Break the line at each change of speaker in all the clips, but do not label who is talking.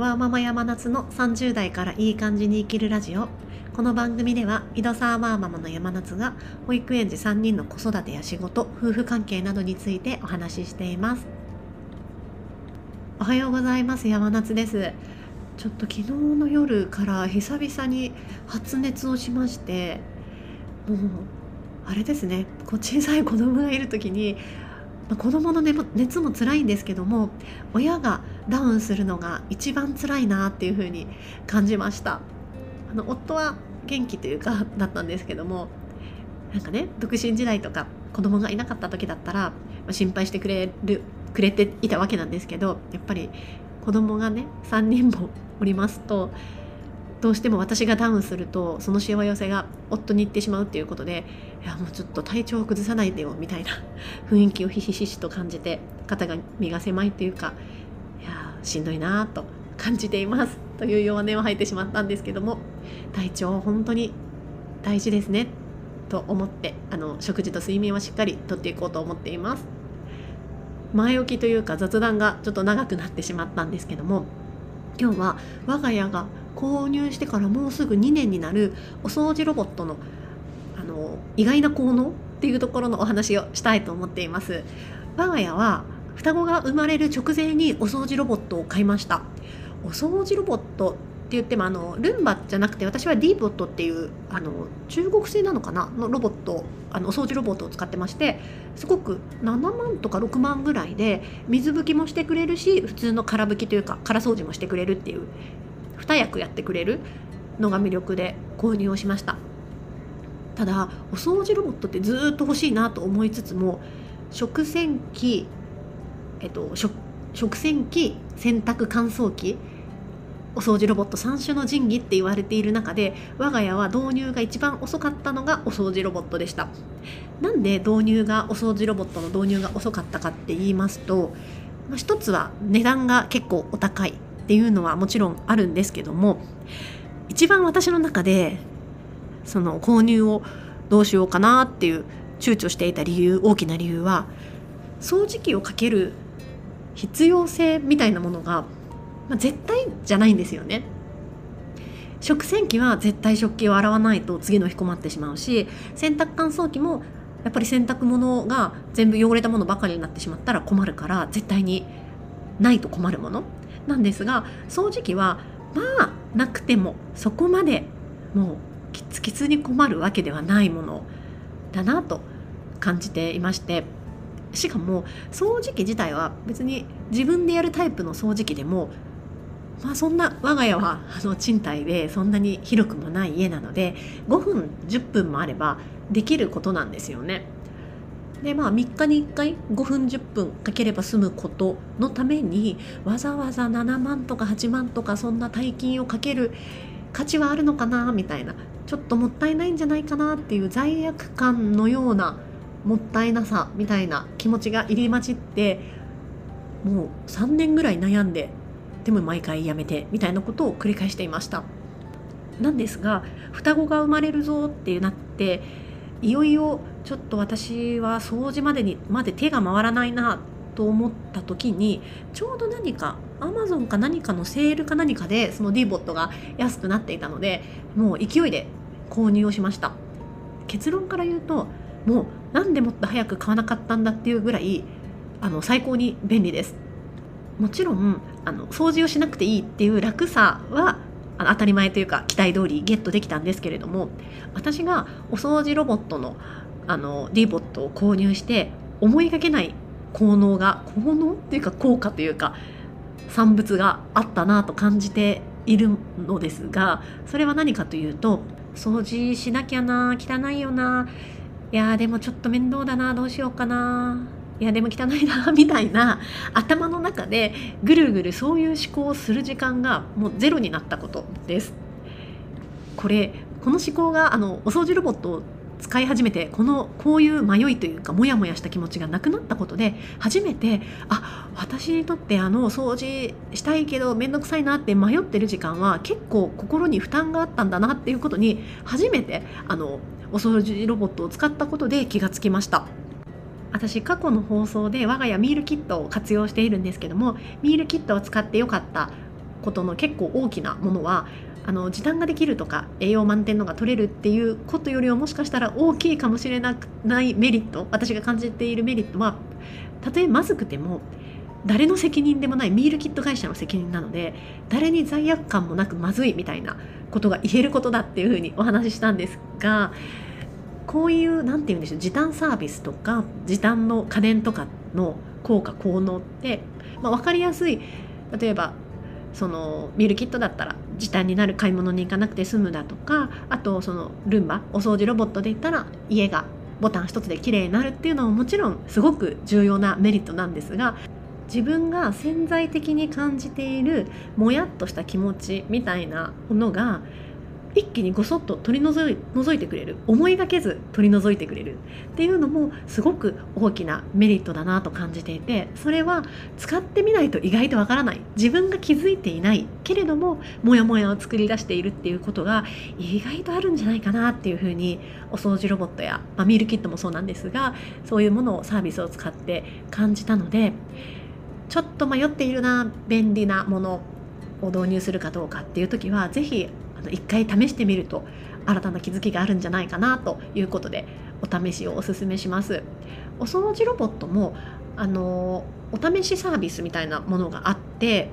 ワーママ山夏の30代からいい感じに生きるラジオ。この番組では井戸沢ワーママの山夏が保育園児3人の子育てや仕事夫婦関係などについてお話ししています。おはようございます山夏です。ちょっと昨日の夜から久々に発熱をしましてもうあれですねこう小さい子供がいる時にまあ、子どもの熱も辛いんですけども親がダウンするのが一番辛いなっていう風に感じました。あの夫は元気というかだったんですけどもなんかね独身時代とか子供がいなかった時だったら、まあ、心配してくれるくれていたわけなんですけどやっぱり子供がね3人もおりますとどうしても私がダウンするとそのしわ寄せが夫に行ってしまうっていうことでいやもうちょっと体調を崩さないでよみたいな 雰囲気をひしひしと感じて肩が身が狭いっていうかいやしんどいなと感じていますという弱音を吐いてしまったんですけども体調本当に大事ですねと思ってあの食事と睡眠はしっかりとっていこうと思っています。前置きというか雑談がちょっと長くなってしまったんですけども今日は我が家が購入してからもうすぐ2年になるお掃除ロボットのあの意外な効能っていうところのお話をしたいと思っています。我が家は双子が生まれる直前にお掃除ロボットを買いました。お掃除ロボットって言ってもあのルンバじゃなくて私は D ボットっていうあの中国製なのかな？のロボットあのお掃除ロボットを使ってましてすごく7万とか6万ぐらいで水拭きもしてくれるし普通の空拭きというか空掃除もしてくれるっていう2役やってくれるのが魅力で購入をしました。ただお掃除ロボットってずっと欲しいなと思いつつも食洗機えっと食洗機洗濯乾燥機お掃除ロボット3種の神器って言われている中で我が家は導入が一番遅かったのがお掃除ロボットでした。なんで導入がお掃除ロボットの導入が遅かったかって言いますと、まあ、一つは値段が結構お高い。っていうのはもちろんあるんですけども一番私の中でその購入をどうしようかなっていう躊躇していた理由大きな理由は掃除機をかける必要性みたいなものがまあ、絶対じゃないんですよね。食洗機は絶対食器を洗わないと次の日困ってしまうし洗濯乾燥機もやっぱり洗濯物が全部汚れたものばかりになってしまったら困るから絶対にないと困るものなんですが掃除機はまあなくてもそこまでもうキツキツに困るわけではないものだなと感じていましてしかも掃除機自体は別に自分でやるタイプの掃除機でもまあ、そんな我が家はあの賃貸でそんなに広くもない家なので5分10分もあればできることなんですよね。でまあ3日に1回5分10分かければ済むことのためにわざわざ7万とか8万とかそんな大金をかける価値はあるのかなみたいなちょっともったいないんじゃないかなっていう罪悪感のようなもったいなさみたいな気持ちが入り混じってもう3年ぐらい悩んででも毎回やめてみたいなことを繰り返していました。なんですが双子が生まれるぞってなっていよいよちょっと私は掃除までにまで手が回らないなと思った時にちょうど何かアマゾンか何かのセールか何かでその D ボットが安くなっていたのでもう勢いで購入をしました。結論から言うともう何でもっと早く買わなかったんだっていうぐらいあの最高に便利です。もちろんあの掃除をしなくていいっていう楽さはあの当たり前というか期待通りゲットできたんですけれども私がお掃除ロボットのあの D ボットを購入して思いがけない効能が効能っていうか効果というか産物があったなと感じているのですがそれは何かというと掃除しなきゃな汚いよないやでもちょっと面倒だなどうしようかな。いやでも汚いなみたいな頭の中でぐるぐるそういう思考をする時間がもうゼロになったことです。これこの思考があのお掃除ロボットを使い始めてこのこういう迷いというかモヤモヤした気持ちがなくなったことで初めてあ私にとってあの掃除したいけど面倒くさいなって迷ってる時間は結構心に負担があったんだなっていうことに初めてあのお掃除ロボットを使ったことで気がつきました。私過去の放送で我が家ミールキットを活用しているんですけどもミールキットを使ってよかったことの結構大きなものはあの時短ができるとか栄養満点のが取れるっていうことよりはもしかしたら大きいかもしれないメリット私が感じているメリットはたとえまずくても誰の責任でもないミールキット会社の責任なので誰に罪悪感もなくまずいみたいなことが言えることだっていうふうにお話ししたんですがこういう何て言うんでしょう時短サービスとか時短の家電とかの効果効能って、まあ、分かりやすい。例えばそのミルキットだったら時短になる買い物に行かなくて済むだとかあとそのルンバお掃除ロボットで言ったら家がボタン一つで綺麗になるっていうのももちろんすごく重要なメリットなんですが自分が潜在的に感じているもやっとした気持ちみたいなものが一気にごそっと取り除い除いてくれる。思いがけず取り除いてくれる。っていうのもすごく大きなメリットだなと感じていてそれは使ってみないと意外とわからない。自分が気づいていないけれどもモヤモヤを作り出しているっていうことが意外とあるんじゃないかなっていうふうにお掃除ロボットや、まあ、ミールキットもそうなんですがそういうものをサービスを使って感じたのでちょっと迷っているな便利なものを導入するかどうかっていう時は是非あの一回試してみると新たな気づきがあるんじゃないかなということでお試しをおすすめしますお掃除ロボットもあのお試しサービスみたいなものがあって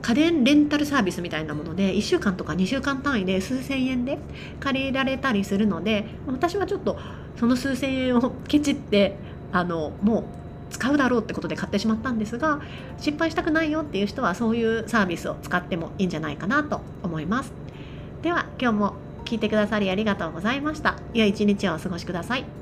家電レンタルサービスみたいなもので1週間とか2週間単位で数千円で借りられたりするので私はちょっとその数千円をケチってあのもう使うだろうってことで買ってしまったんですが失敗したくないよっていう人はそういうサービスを使ってもいいんじゃないかなと思います。では今日も聞いてくださりありがとうございました。良い一日をお過ごしください。